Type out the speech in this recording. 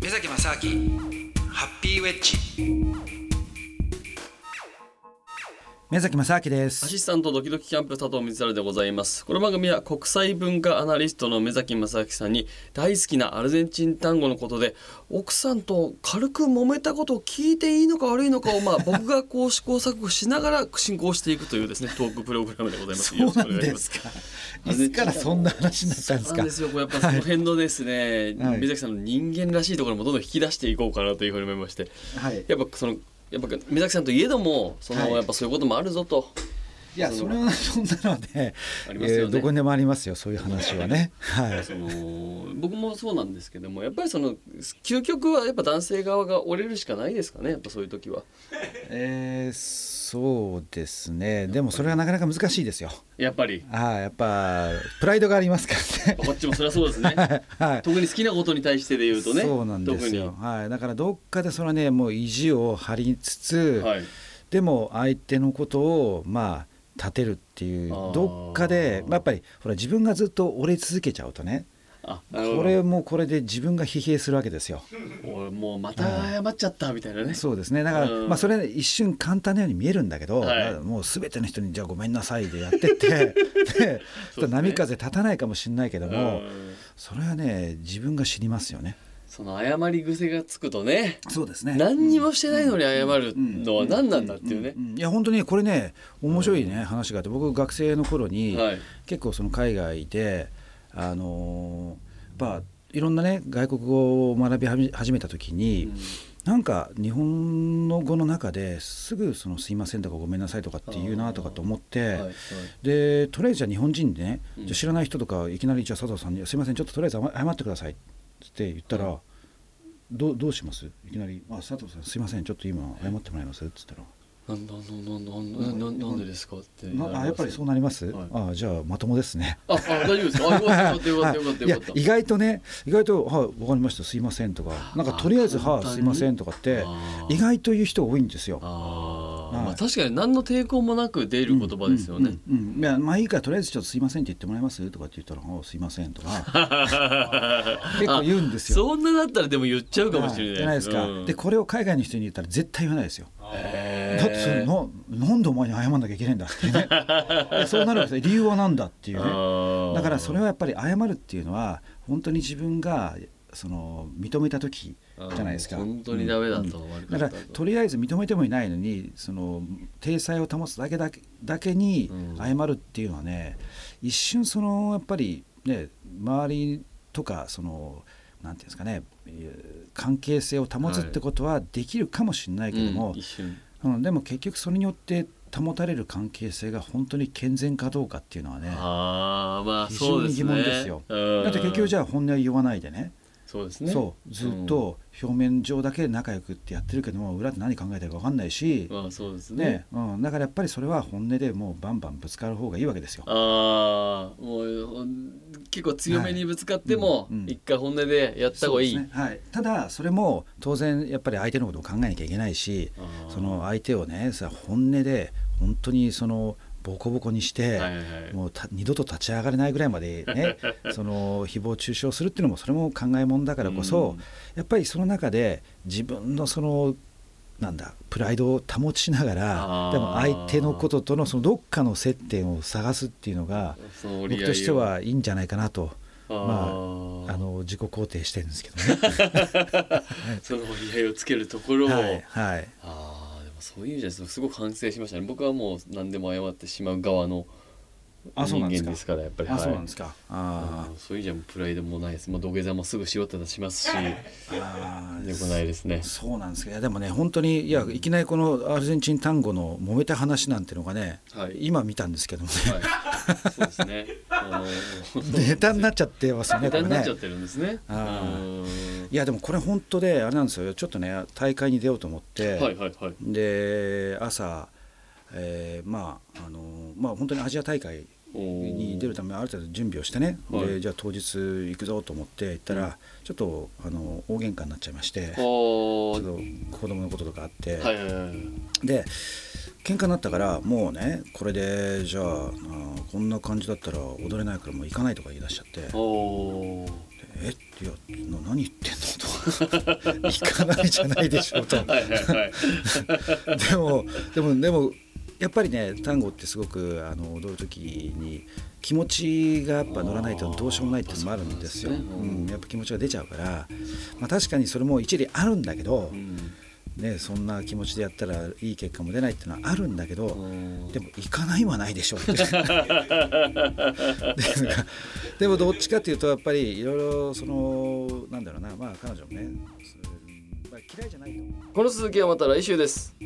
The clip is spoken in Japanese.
目崎正明ハッピーウェッジ。目崎正明です。アシスタントドキドキキャンプ佐藤光晴でございます。この番組は国際文化アナリストの目崎正明さんに大好きなアルゼンチン単語のことで奥さんと軽く揉めたことを聞いていいのか悪いのかをまあ 僕がこう試行錯誤しながら進行していくというですねトークプログラムでございます。そうなんですか。いつからそんな話になったんですか。ですよ。やっぱその辺のですね、はい。目崎さんの人間らしいところもどんどん引き出していこうかなというふうに思いまして。はい。やっぱそのやっぱ目崎さんといえどもその、はい。やっぱそういうこともあるぞといやそれはそんなので、ありますよね。えーどこにでもありますよそういう話はね。はい。その僕もそうなんですけどもやっぱりその究極はやっぱ男性側が折れるしかないですかねやっぱそういう時は。えーそうですね。でもそれはなかなか難しいですよ。やっぱり。ああやっぱプライドがありますからね。こっちもそりゃそうですね。はい。特に好きなことに対してで言うとね。そうなんですよ、特はい、だからどっかでそれはねもう意地を張りつつ、にはい。でも相手のことをまあ立てるっていうどっかで、まあ、やっぱりほら自分がずっと折れ続けちゃうとねこれもこれで自分が疲弊するわけですよ。俺もうまた謝っちゃったみたいなね。そうですね。だから、うん。まあ、それ一瞬簡単なように見えるんだけど、はい。まあもう全ての人に「じゃあごめんなさい」でやってって ね。波風立たないかもしれないけども、うん。それはね自分が知りますよね。その謝り癖がつくとねそうですね。何にもしてないのに謝るのは何なんだっていうね。ん。ん。いや本当にこれね面白いね話があって。僕学生の頃に、はい。結構その海外であのーやっぱいろんなね外国語を学び始めた時に、なんか日本の語の中ですぐその「すいません」とか「ごめんなさい」とかって言うなとかと思って、はいはい。でとりあえずじゃあ日本人でね、うん。じゃあ知らない人とかいきなりじゃあ佐藤さんに「すいませんちょっととりあえず謝ってください」って言ったら、どうどうします？いきなり「あ佐藤さんすいませんちょっと今謝ってもらえます」っつったら。なんでですかって。なあやっぱりそうなります、はい。あじゃあまともですね。ああ大丈夫です。かあよかったよかったよかったよかった。意外とね意外と「はいわかりました。すいません」とか。なんかとりあえず「はすいません」とかって意外と言う人多いんですよ。まあ確かに何の抵抗もなく出る言葉ですよね。うんうんうん。いやまあいいからとりあえずちょっと「すいません」って言ってもらえます？とかって言ったら「あすいません」とか結構言うんですよ。そんなだったらでも言っちゃうかもしれない。はいじゃないですか、うん。でこれを海外の人に言ったら絶対言わないですよ。だってそれななんでお前に謝んなきゃいけないんだってね。そうなるわけですよ。理由は何だっていうね。だからそれはやっぱり謝るっていうのは本当に自分がその認めた時じゃないですか。本当にダメだと、うん。だからとりあえず認めてもいないのにその体裁を保つだけだけだけにうん。謝るっていうのはね、一瞬そのやっぱりね周りとかそのなんていうんですかねえー関係性を保つってことはできるかもしれないけども、うん一瞬。うんでも結局それによって保たれる関係性が本当に健全かどうかっていうのはねああまあ非。常に疑問ですよ。うん。だって結局じゃあ本音は言わないでねそうですね。そう。ずっと表面上だけ仲良くってやってるけども裏で何考えてるか分かんないし、まあそうですね。ね。うん、だからやっぱりそれは本音でもうバンバンぶつかる方がいいわけですよ。ああもう結構強めにぶつかってもうん。うん。一回本音でやった方がいい。ね。はい、ただそれも当然やっぱり相手のことを考えなきゃいけないしその相手をねさ本音で本当にそのボコボコにして、はいはい。はいもうた二度と立ち上がれないぐらいまでね その誹謗中傷するっていうのもそれも考えもんだからこそ、うん。やっぱりその中で自分のそのなんだプライドを保ちながらでも相手のこととのそのどっかの接点を探すっていうのが僕としてはいいんじゃないかなと。あまあ、ーあの自己肯定してるんですけどね。その折り合いをつけるところを、はい、はい、あそういうじゃすごく反省しましたね。僕はもう何でも謝ってしまう側の人間ですからやっぱり。あ、はいそうなんですか。あうん。そういうじゃプライドもないです。もう土下座もすぐしようって出しますし。よくないですね。そうなんですけど、いやでもね、本当に、いや、いきなりこのアルゼンチン単語の揉めた話なんてのがね。はい。今見たんですけどもね、はい。そうですね。あの ネタになっちゃってますよね。ネタになっちゃってるんですね。あうんいや、でも、これ本当で、あれなんですよ。ちょっとね、大会に出ようと思って。はいはいはい。で、朝。えーまあ、あの、まあ、本当にアジア大会。に出るためにある程度準備をしてね、はい。でじゃあ当日行くぞと思って行ったら、うん。ちょっとあの大喧嘩になっちゃいまして。ちょおっと子供のこととかあって、はいはいはい。で喧嘩になったからもうねこれでじゃああーこんな感じだったら踊れないからもう行かないとか言い出しちゃってえっていやな何言ってんの?」と「行かないじゃないでしょ」と。はいはいはい。でもでもでもやっぱりね単語ってすごくあの踊る時に気持ちがやっぱ乗らないとどうしようもないっていうのもあるんですよ。ね。うん、やっぱ気持ちが出ちゃうから、まあ、確かにそれも一理あるんだけど、うん。ね、そんな気持ちでやったらいい結果も出ないっていうのはあるんだけど、うん。でも行かないはないでしょうって でもどっちかっていうとやっぱりいろいろそのなんだろうなまあ彼女もね、まあ、嫌いじゃないと。この続きはまた来週です「